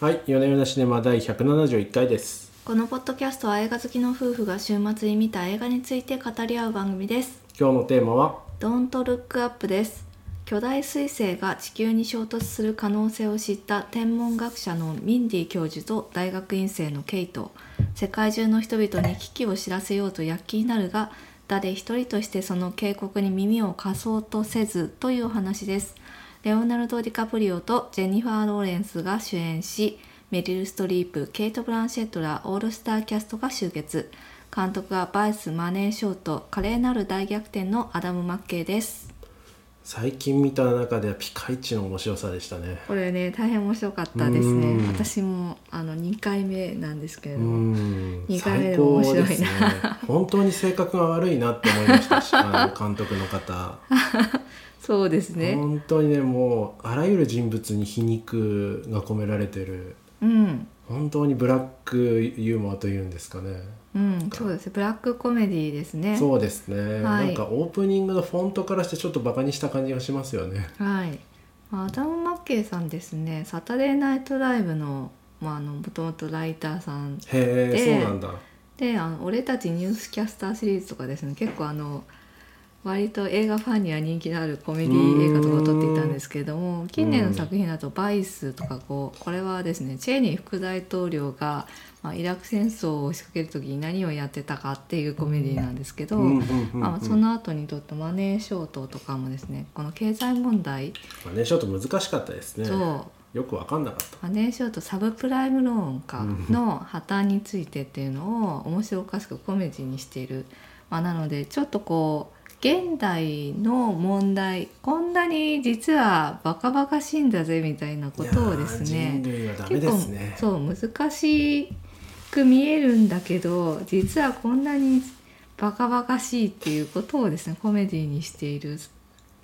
はい、米米シネマ第171回です。このポッドキャストは映画好きの夫婦が週末に見た映画について語り合う番組です。今日のテーマは、ドントルックアップです。巨大彗星が地球に衝突する可能性を知った天文学者のミンディ教授と大学院生のケイト。世界中の人々に危機を知らせようと躍起になるが、誰一人としてその警告に耳を貸そうとせずというお話です。レオナルド・ディカプリオとジェニファー・ローレンスが主演し、メリル・ストリープ、ケイト・ブランシェットらオールスターキャストが集結。監督はバイス・マネー・ショート、華麗なる大逆転のアダム・マッケイです。最近見た中ではピカイチの面白さでしたね。これね、大変面白かったですねうん。私もあの2回目なんですけれども。ん、二回目でも面白いなね。本当に性格が悪いなって思いました監督の方。そうですね。本当にね、もうあらゆる人物に皮肉が込められてる。うん。本当にブラックユーモアというんですかね。うん、そうです。ブラックコメディですね。そうですね、はいなんかオープニングのフォントからしてちょっとバカにした感じがしますよね。はい。まあアダム・マッケイさんですね、サタデーナイトライブの、まあ、あの、もともとライターさんへえ、でそうなんだ。であの「俺たちニュースキャスター」シリーズとかですね結構あの割と映画ファンには人気のあるコメディ映画とかを撮っていたんですけれども近年の作品だと「バイス」とかこうこれはですねチェーニー副大統領が、まあ、イラク戦争を仕掛ける時に何をやってたかっていうコメディなんですけど、まあ、その後にとってマネーショートとかもですねこの経済問題、まあね、ちょっと難しかったですね。そう。よくわかんなかった。マネーショートサブプライムローンかの破綻についてっていうのを面白おかしくコメディにしている、まあ、なのでちょっとこう現代の問題こんなに実はバカバカしいんだぜみたいなことをですね人類はダメですね。そう難しく見えるんだけど実はこんなにバカバカしいっていうことをですねコメディにしている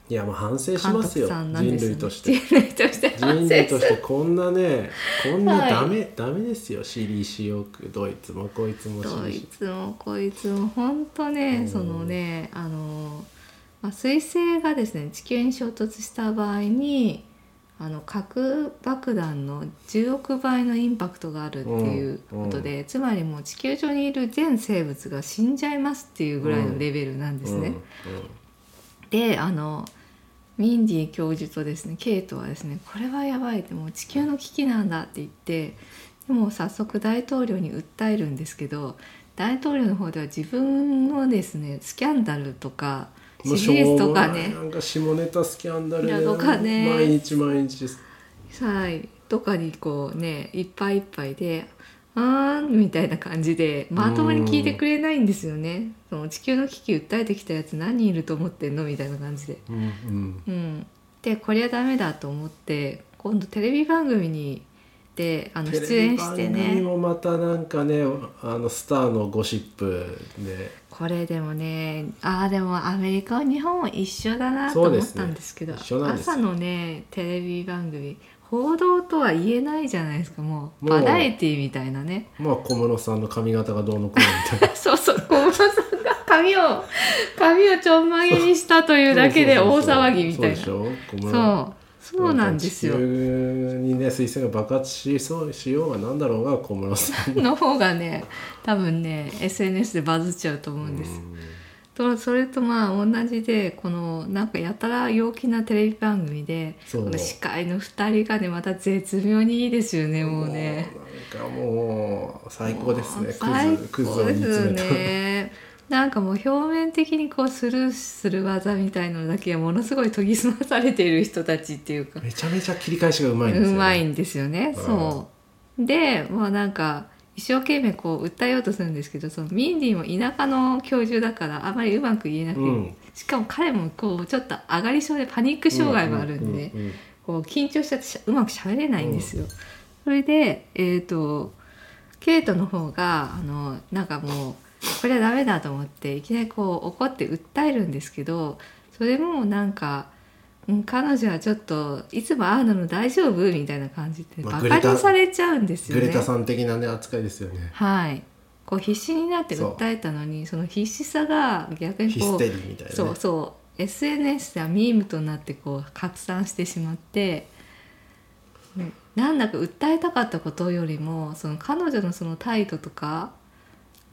いやもう反省監しますよ。督さんなん人類として。人類として人類としてこんなねこんなはい。ダメ、ダメですよ。私利私欲どいつもこいつも私どい利つもこいつも本当ね、うん。そのねあの、まあ、彗星がですね地球に衝突した場合にあの核爆弾の10億倍のインパクトがあるっていうことで、つまりもう地球上にいる全生物が死んじゃいますっていうぐらいのレベルなんですね。であのミンディ教授とですねケイトはですねこれはやばいってもう地球の危機なんだって言ってでも早速大統領に訴えるんですけど大統領の方では自分のですねスキャンダルとかもう支持率とかねなんか下ネタスキャンダルとかね。毎日毎日はい。とかにこうねいっぱいいっぱいで「あーん」みたいな感じでまともに聞いてくれないんですよね。その地球の危機訴えてきたやつ何人いると思ってんのみたいな感じで。うんうん。うん、でこりゃダメだと思って今度テレビ番組にであの出演して番組ねもまたなんかねあのスターのゴシップで。これでもねああでもアメリカは日本は一緒だなと思ったんですけどね。朝のねテレビ番組報道とは言えないじゃないですか。もうもう。バラエティーみたいなね。まあ小室さんの髪型がどうのこうのみたいな。そうそう。小室さんが髪を髪をちょんまげにしたというだけで大騒ぎみたいな。そうでしょ？小室。そう。そうなんですよ。地球にね彗星が爆発しそうしようがなんだろうが小室さんの。方がね多分ね SNS でバズっちゃうと思うんです。とそれとまあ同じでこのなんかやたら陽気なテレビ番組でこの司会の2人がねまた絶妙にいいですよねもうね。なんかもう最高ですね最クズクズ高ですね。なんかもう表面的にこうスルーする技みたいのだけはものすごい研ぎ澄まされている人たちっていうかめちゃめちゃ切り返しがうまいんですよ、ね、うまいんですよね。うんそう。で、まあなんか、一生懸命こう訴えようとするんですけど、そのミンディも田舎の教授だからあまりうまく言えなくて、うん。しかも彼もこうちょっと上がり症でパニック障害もあるんで、ううんこう緊張しちゃってしゃうまく喋れないんですよ。それで、えっ、と、ケイトの方が、あの、なんかもう、これはダメだと思って、いきなりこう怒って訴えるんですけど、それもなんか、うん彼女はちょっといつもああなの大丈夫みたいな感じでまあバカにされちゃうんですよね。グレタさん的なね扱いですよね。はい。こう必死になって訴えたのにその必死さが逆にこうヒステリーみたいな、ね、そうそう。SNS ではミームとなってこう拡散してしまって、うんなんだか訴えたかったことよりもその彼女のその態度とか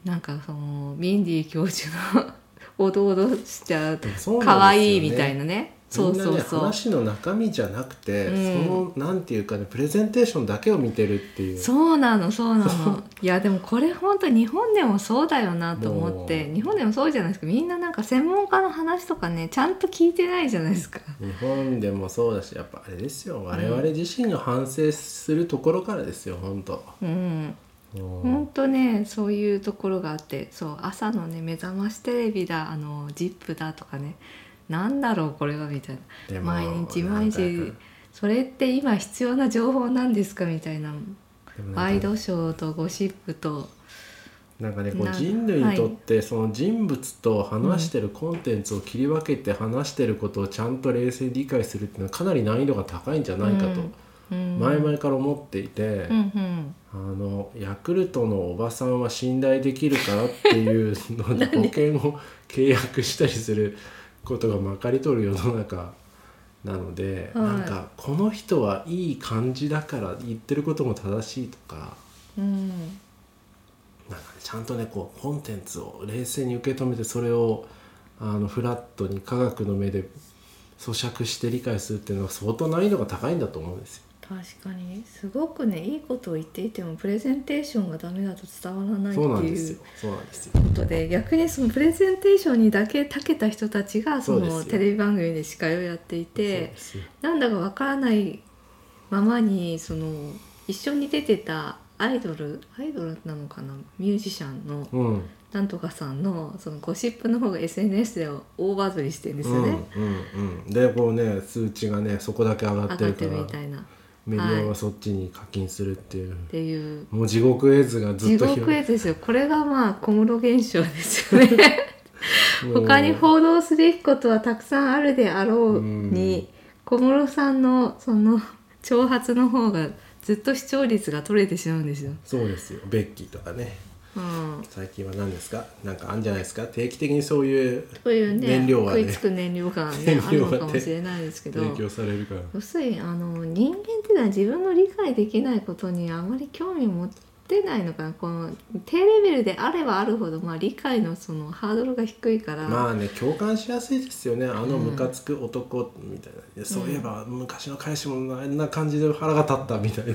なんかそのミンディ教授の おどおどしちゃう。でもそうなんですよね。可愛いみたいなねそうそうそう、話の中身じゃなくて、うん。そのなんていうかねプレゼンテーションだけを見てるっていう。そうなのそうなの。いやでもこれ本当日本でもそうだよなと思って。日本でもそうじゃないですか。みんななんか専門家の話とかねちゃんと聞いてないじゃないですか。日本でもそうだしやっぱあれですよ。我々自身が反省するところからですよ本当。うん。本当ねそういうところがあってそう朝のね目覚ましテレビだあの「ジップだとかねなんだろうこれはみたいな。毎日毎日それって今必要な情報なんですか？みたいな。ワイドショーとゴシップと。なんかねこうな人類にとってその人物と話してるコンテンツを切り分けて話してることをちゃんと冷静に理解するっていうのはかなり難易度が高いんじゃないかとうん前々から思っていて、あのヤクルトのおばさんは信頼できるからっていうので？保険を契約したりすることがまかり通る世の中なので、はいなんかこの人はいい感じだから言ってることも正しいとかうんなんか、ね、ちゃんとねこうコンテンツを冷静に受け止めてそれをあのフラットに科学の目で咀嚼して理解するっていうのは相当難易度が高いんだと思うんですよ。確かに。すごくねいいことを言っていてもプレゼンテーションがダメだと伝わらないっていう。ことで逆にそのプレゼンテーションにだけ長けた人たちがそのテレビ番組で司会をやっていてなんだかわからないままにその一緒に出てたアイドルアイドルなのかな？ミュージシャンのうん。なんとかさんのそのゴシップの方が SNS では大バズりしてるんですよね、うんうんうん、でこうね数値がねそこだけ上がってるみたいな。っメディアはそっちに課金するっていう、ていう。もう地獄絵図がず地っと広獄絵ですよ。これがまあ小室現象ですよね。他に報道すべきことはたくさんあるであろうに、小室さんのその挑発の方がずっと視聴率が取れてしまうんですよ。そうですよ。ベッキーとかねうん、最近は何ですか？なんかあるんじゃないですか？定期的にそういう燃料はね。食いつく燃料が、ね、あるのかもしれないですけど。提供されるから。要するにあの人間っていうのは自分の理解できないことにあまり興味を持ってないのかなこの低レベルであればあるほど、まあ、理解のそのハードルが低いから、まあね共感しやすいですよね。あのうんムカつく男みたいな、でそういえば昔の彼氏もあんな感じで腹が立ったみたいな。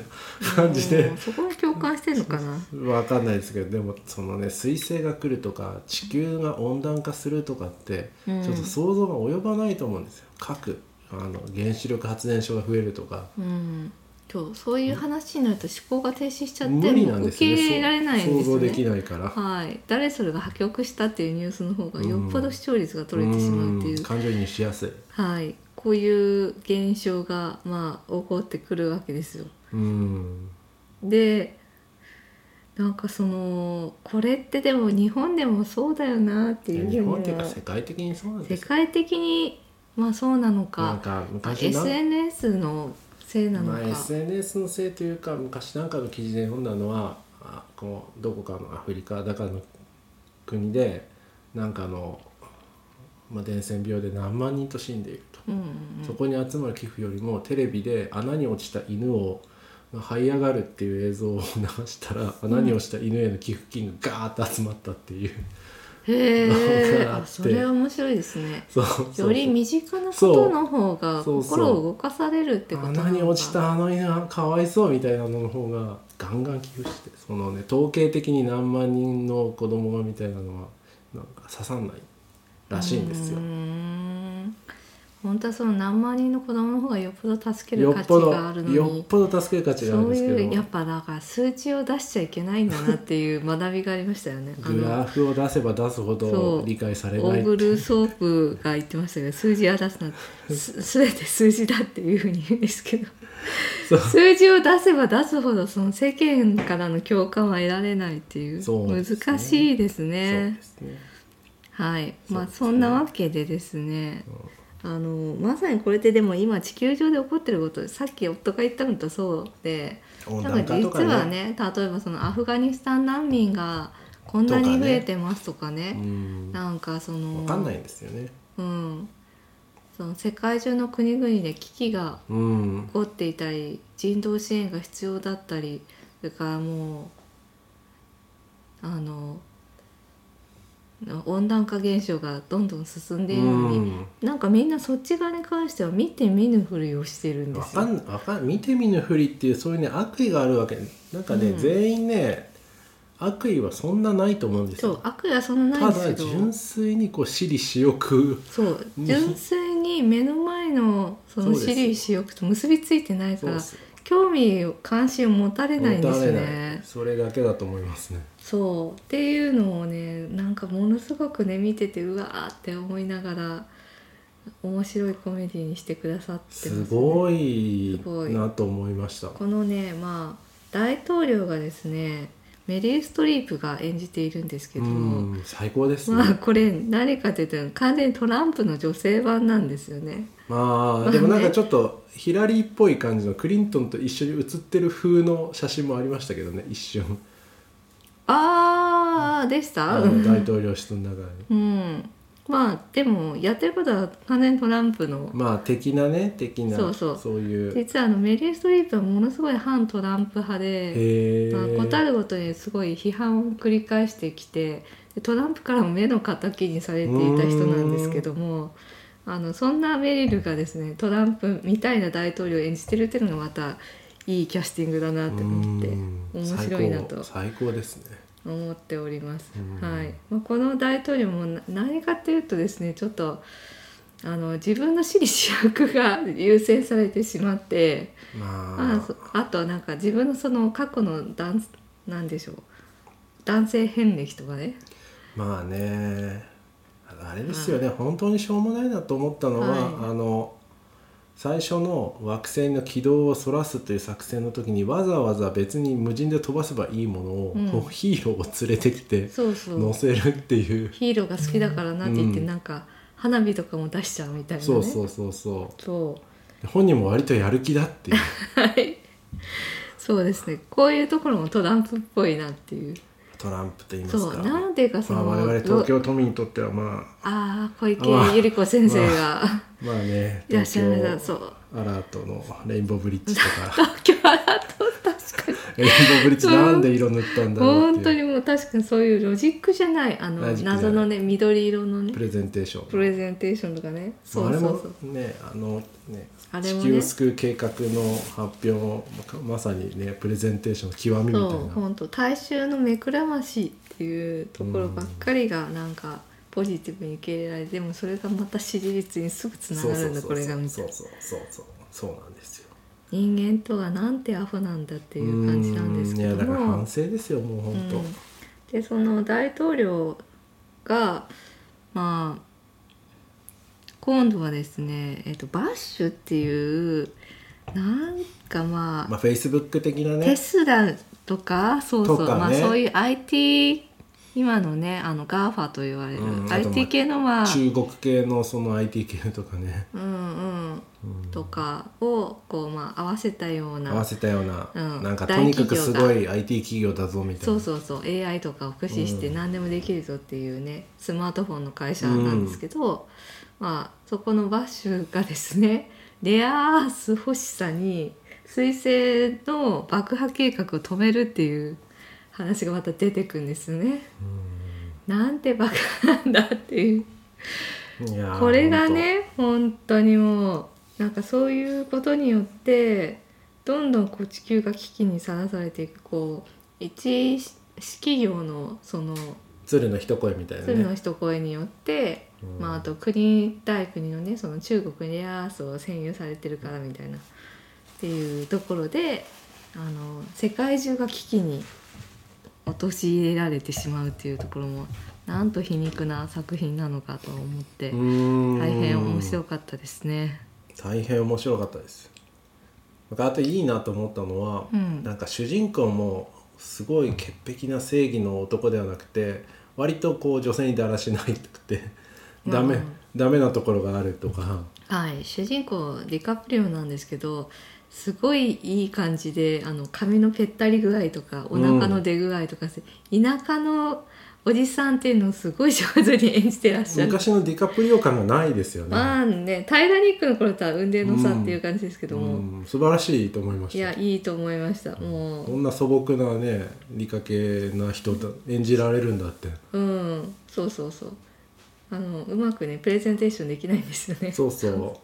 感じで。うんそこに共感してんのかな。わかんないですけどでもそのね彗星が来るとか地球が温暖化するとかってちうん。ょっと想像が及ばないと思うんですよ。核あの原子力発電所が増えるとか。うんそうそういう話になると思考が停止しちゃって無理なんもう受け入れられないんですよ想像できね。ないから。はい、誰それが破局したっていうニュースの方がよっぽど視聴率が取れてしまうっていう、ん。感情移入しやすい。はい、こういう現象がまあ起こってくるわけですよ。うん。でなんかそのこれってでも日本でもそうだよなっていう日本っていうかは世界的にそうなんですよ。世界的にまあそうなのなんかか SNS のなのまあ、か、SNS のせいというか昔なんかの記事で読んだのはあこうどこかのアフリカだかの国でなんかあの、まあ、伝染病で何万人と死んでいると、うんうんそこに集まる寄付よりもテレビで穴に落ちた犬をが這い上がるっていう映像を流したら穴に落ちた犬への寄付金がガーッと集まったっていう、へえ それは面白いですね。より身近なことの方が心を動かされるってことなに落ちたあの犬がかわいそうみたいなのの方がガンガン寄付して。そのね統計的に何万人の子供がみたいなのはなんか刺さんないらしいんですよ本当はその何万人の子供の方がよっぽど助ける価値があるのよっにぽど助ける価値があるんそうですけど。いうやっぱだから数値を出しちゃいけないんだなっていう学びがありましたよね。あグラのフを出せば出すほそう。ど理解されオないーブルーソープが言ってましたけど数字は出すな す全て数字だっていうふうに言うんですけど。そう。数字を出せば出すほどその世間からの共感は得られないっていう。ね。難しいですそうねで。すね。はい、まあそんなわけでですね、あのまさにこれってでも今地球上で起こってることさっき夫が言ったのとそうで温なんか実はねね例えばそのアフガニスタン難民がこんなに増えてますとかねうん。なんかその分かんないんですよね。うん、その世界中の国々で危機がうん。起こっていたり人道支援が必要だったりそれからもうあの温暖化現象がどんどん進んでいるのに、うん。なんかみんなそっち側に関しては見て見ぬふりをしてるんでわすよ。かんわかん見て見ぬふりっていうそういうね悪意があるわけ。なんかね、うん。全員ね悪意はそんなないと思うんですそうよ悪意はそんななたいんですけど。だ純粋にこう私利私欲。そううん純粋に目の前のその私利私欲と結びついてないから興味関心を持たれないんですね。それだけだと思いますねそうっていうのをねなんかものすごくね見ててうわーって思いながら面白いコメディにしてくださってます、ね、すごい。なと思いました。このねまあ大統領がですねメリー・ストリープが演じているんですけど、うん最高ですね、まあこれ何かというと完全にトランプの女性版なんですよね。まあでもなんかちょっとヒラリーっぽい感じのクリントンと一緒に写ってる風の写真もありましたけどね一瞬あーでした？大統領室の中に。うん。まあでもやってることは完全にトランプの。まあ的なね的なそうそう。いう。実はあのメリー・ストリープはものすごい反トランプ派で、まあ、ことあるごとにすごい批判を繰り返してきてでトランプからも目の敵にされていた人なんですけどもあのそんなメリルがですねトランプみたいな大統領を演じてるっていうのがまたいいキャスティングだなって思ってうん。面白いなと。最高ですね思っております。うん。はい。まあ、この大統領もな何かっていうとですねちょっとあの自分の私利私欲が 優先されてしまってまあ。あとなんか自分のその過去の男なんでしょう。男性遍歴とかね。まあね。あれですよね、本当にしょうもないなと思ったのは、はい。あの最初の惑星の軌道をそらすという作戦の時にわざわざ別に無人で飛ばせばいいものを、うん。ヒーローを連れてきてそうそう。乗せるっていう。ヒーローが好きだからなって言って、うん。なんか花火とかも出しちゃうみたいなね。そうそうそうそそう。う本人も割とやる気だっていう。はい。そうですね。こういうところもトランプっぽいなっていう。トランプと言いますか。そう。なんていうかそまあ、の、我々東京都民にとってはまあ。あ小池まあ百合子先生が、あまあねいらっしゃいました東京そうアラートのレインボーブリッジとか。東京アラート確かに。レインボーブリッジなんで色塗ったんだろう本当っていう。にもう確かにそういうロジックじゃないあの謎のね緑色のね。プレゼンテーション。プレゼンテーションとかね。そうそうそう。もねあのねあれもね。地球を救う計画の発表もまさにねプレゼンテーションの極みみたいそうな本当。大衆の目くらましっていうところばっかりがなんかポジティブに受け入れられてでもそれがまた支持率にすぐつながるんだこれがみたいなそうそうそうそう。そうなんですよ人間とはなんてアホなんだっていう感じなんですけどうん。いやだからも反省ですよもう本当、うんでその大統領がまあ今度はですね、えっとバッシュっていうなんかまあ、まあフェイスブック的なテねスラとかそうそう、ね。まあ、そういう IT 今のねあの GAFA と言われる、うん IT 系のまあ中国系のその IT 系とかね、うんうん。うん。とかをこうまあ合わせたような合わせたような、うんなんかとにかくすご大い IT 企業だぞみたいな。そうそうそう。AI とかを駆使してうん。何でもできるぞっていうね、スマートフォンの会社なんですけど、まあそこのバッシュがですね レアアース欲しさに彗星の爆破計画を止めるっていう話がまた出てくるんですよね。なんてバカなんだっていう。これがね本当。にもうなんかそういうことによってどんどんこう地球が危機にさらされていくこう一企業のその鶴の一声みたいな鶴のね一声によって、うん。まあ、あと国対国のねその中国にレアアースを占有されてるからみたいなっていうところであの世界中が危機に陥れられてしまうっていうところもなんと皮肉な作品なのかと思って大大変面白かったですね。大変面白かったです。あといいなと思ったのは、うん。なんか主人公もすごい潔癖な正義の男ではなくて割とこう女性にだらしないくてダメ、うん。ダメなところがあるとか。はい、主人公ディカプリオなんですけどすごいいい感じであの髪のぺったり具合とかお腹の出具合とか、田舎のおじさんっていうのをすごい上手に演じてらっしゃる。昔のディカプリオ感がないですよね、まあね、タイタニックの頃とは雲泥の差っていう感じですけども、うん、素晴らしいと思いました。いやいいと思いました。もう。こんな素朴なね理科系な人だ演じられるんだって。うん。そうそうそう。あのうまくねプレゼンテーションできないんですよね。そうそ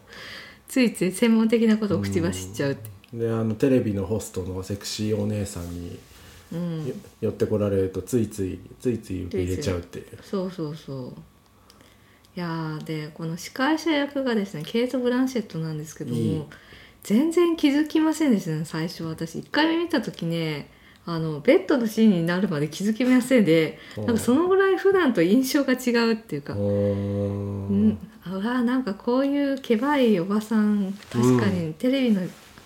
ついつい専門的なことを口走っちゃうって。うであのテレビのホストのセクシーお姉さんにうん。よ寄ってこられるとついついついつい受け入れちゃうっていう。そうそうそう。いやーでこの司会者役がですねケイト・ブランシェットなんですけども全然気づきませんでしたね最初私1回目見た時ねあのベッドのシーンになるまで気づきませんでう。んなんかそのぐらい普段と印象が違うっていうか。うん。ん、あなんかこういうけばいおばさん確かにテレビの、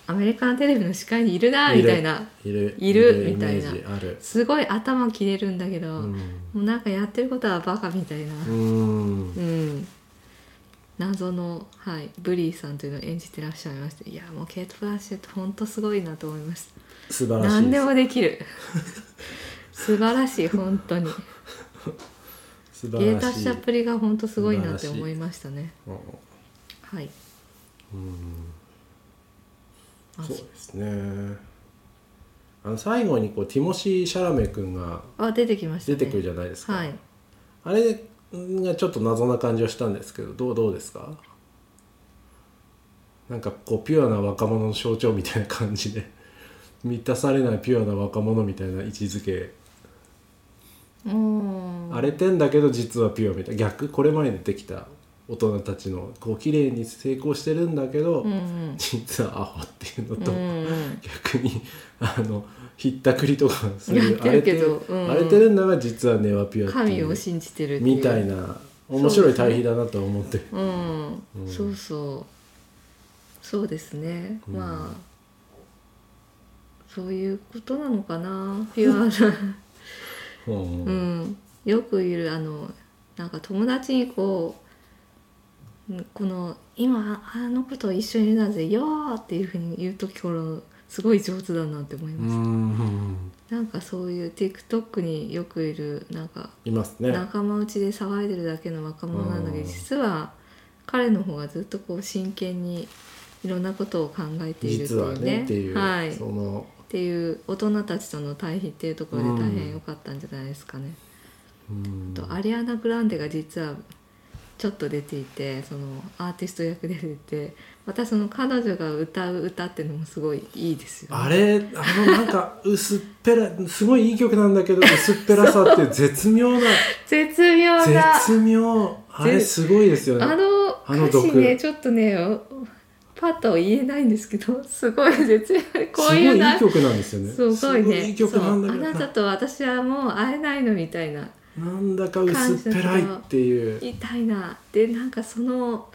アメリカのテレビの司会にいるなみたいな。いる。いるみたいな。すごい頭切れるんだけど、うん。もうなんかやってることはバカみたいな、うん。うん。謎の、はい、ブリーさんというのを演じてらっしゃいまして。いやもうケイト・ブランシェット本当すごいなと思いました素晴らしい何でもできる。素晴らしい本当に。素晴らしい。芸達者っぷりが本当すごいなって思いましたね。うんはい。あそうですね。あの最後にこうティモシー・シャラメ君があ出てきましたね。出てくるじゃないですか、はい。あれがちょっと謎な感じはしたんですけどどうどうですか？なんかこうピュアな若者の象徴みたいな感じで満たされないピュアな若者みたいな位置づけ。うん。荒れてんだけど実はピュアみたい。な逆これまで出てきた。大人たちのこう綺麗に成功してるんだけど、うんうん。実はアホっていうのと、うんうん。逆にあのひったくりとかする荒れてうんうん。荒れてるんだが実は根はピュアっていう神を信じてるみたいな面白い対比だなと思ってる、そうそう。そうですね、うん。まあそういうことなのかな？ピュアなうん。うん。よくいるあのなんか友達にこうこの今あの子と一緒にいるなんぜよーっていうふうに言う時頃すごい上手だなって思いうます、ん。なんかそういう TikTok によくいるなんかいますね。仲間内で騒いでるだけの若者なんだけどうん。実は彼の方がずっとこう真剣にいろんなことを考えているっていうねねいう、はい、っそのていう大人たちとの対比っていうところで大変良かったんじゃないですかね。うん。とアリアナ・グランデが実はちょっと出ていてそのアーティスト役で出ててまたその彼女が歌う歌っていうのもすごいいいですよ、ね。あれあのなんか薄っぺらすごいいい曲なんだけど薄っぺらさって 絶妙な絶妙な。絶妙。あれすごいですよね。あの歌詞毒ねちょっとねおパッとは言えないんですけど すごい絶妙 こういうないい曲なんですよね。す。ごいねいい曲なんだけど。あなたと私はもう会えないのみたいな。なんだか薄っぺらいっていう。痛いな。でなんかその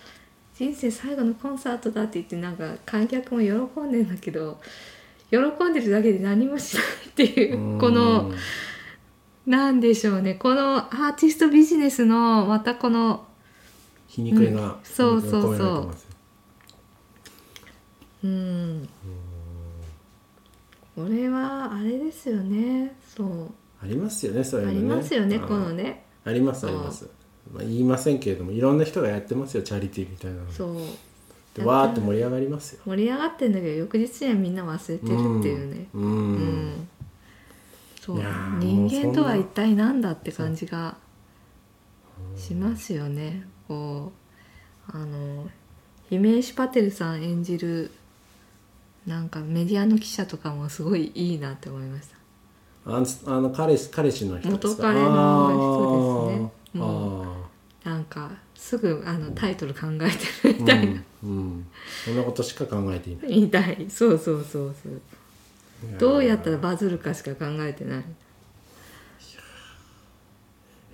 人生最後のコンサートだって言ってなんか観客も喜んでんだけど喜んでるだけで何もしないっていうこのなんでしょうね。このアーティストビジネスのまたこの皮肉いが、うん。そうそうそう皮肉が込められてますようん。これはあれですよね。そう。ありますよねそういうありますよねこのね。ありますあります、まあ、言いませんけれどもいろんな人がやってますよチャリティーみたいなの。そう。でわーって盛り上がりますよ。盛り上がってんだけど翌日にはみんな忘れてるっていうね。うん、ううん。んそう。いやー人間とは一体なんだって感じがしますよね。こうあのヒメーシュ・パテルさん演じるなんかメディアの記者とかもすごいいいなって思いました。あのあの彼氏彼氏の人ですか？元彼の人ですね。もあなんかすぐあのタイトル考えてるみたいな、ーうん、うん、そんなことしか考えていない。みたい。そうそうそうそう。どうやったらバズるかしか考えてない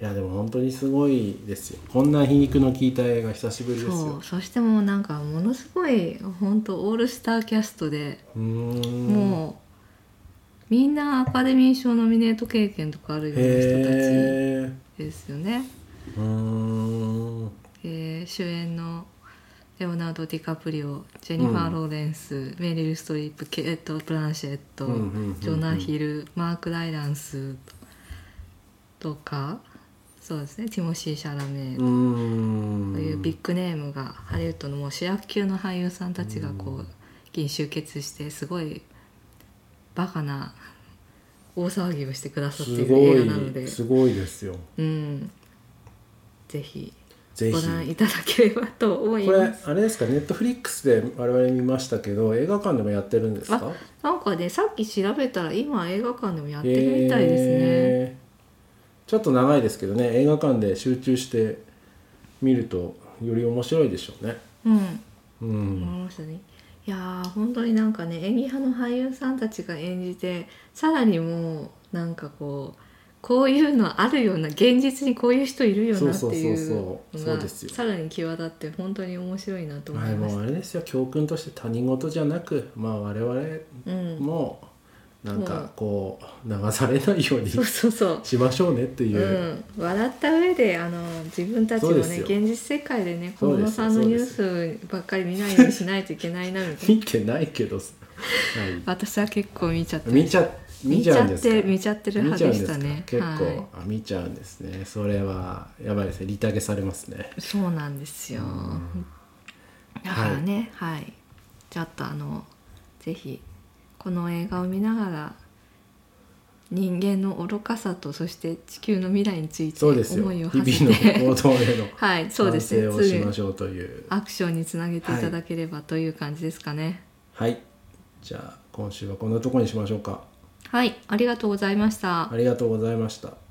いやでも本当にすごいですよ。こんな皮肉の効いた映画久しぶりですそよう。そしてもうなんかものすごい本当オールスターキャストで、もうみんなアカデミー賞ノミネート経験とかあるような人たちですよね、えうーん。えー主演のレオナルド・ディカプリオジェニファー・ローレンス、メリル・ストリープケイト・ブランシェット、うんうんうんうん。ジョナ・ヒルマーク・ライランスとかそうですね。ティモシー・シャラメ、うーん。そういうビッグネームがハリウッドのもう主役級の俳優さんたちがこう一気に集結してすごいバカな大騒ぎをしてくださっている映画なので、いすごいですよ。うん、ぜひご覧いただければと思いこれます。あれですか？ネットフリックスで我々見ましたけど映画館でもやってるんですか？なんかねさっき調べたら今映画館でもやってるみたいですね。へーちょっと長いですけどね映画館で集中して見るとより面白いでしょうねうん、う思いんましたね。いやー本当になんかね演技派の俳優さんたちが演じてさらにもうなんかこうこういうのあるような現実にこういう人いるよなっていうのがさらに際立って本当に面白いなと思まあいました。あれですよ教訓として他人事じゃなくまあ我々うん、もなんかこう流されないようにそうそうそう。しましょうねっていう、うん、笑った上であの自分たちもね現実世界でね小そうです室さんのニュースばっかり見ないようにしないといけないなみたいな。見てないけど、はい、私は結構見ちゃって。見ちゃ見ちゃうんですか？見ちゃってる見派でしたね。結構、はい、あ見ちゃうんですね。それはやばいですね。利下げされますね。そうなんですよ。だからねはい、ちょっとあのぜひこの映画を見ながら人間の愚かさとそして地球の未来について思い日を馳せ々ての行動への はいそう反ですね。省をしましょうという。アクションにつなげていただければという感じですかね。はい。じゃあ今週はこんなところにしましょうか。はいありがとうございました。ありがとうございました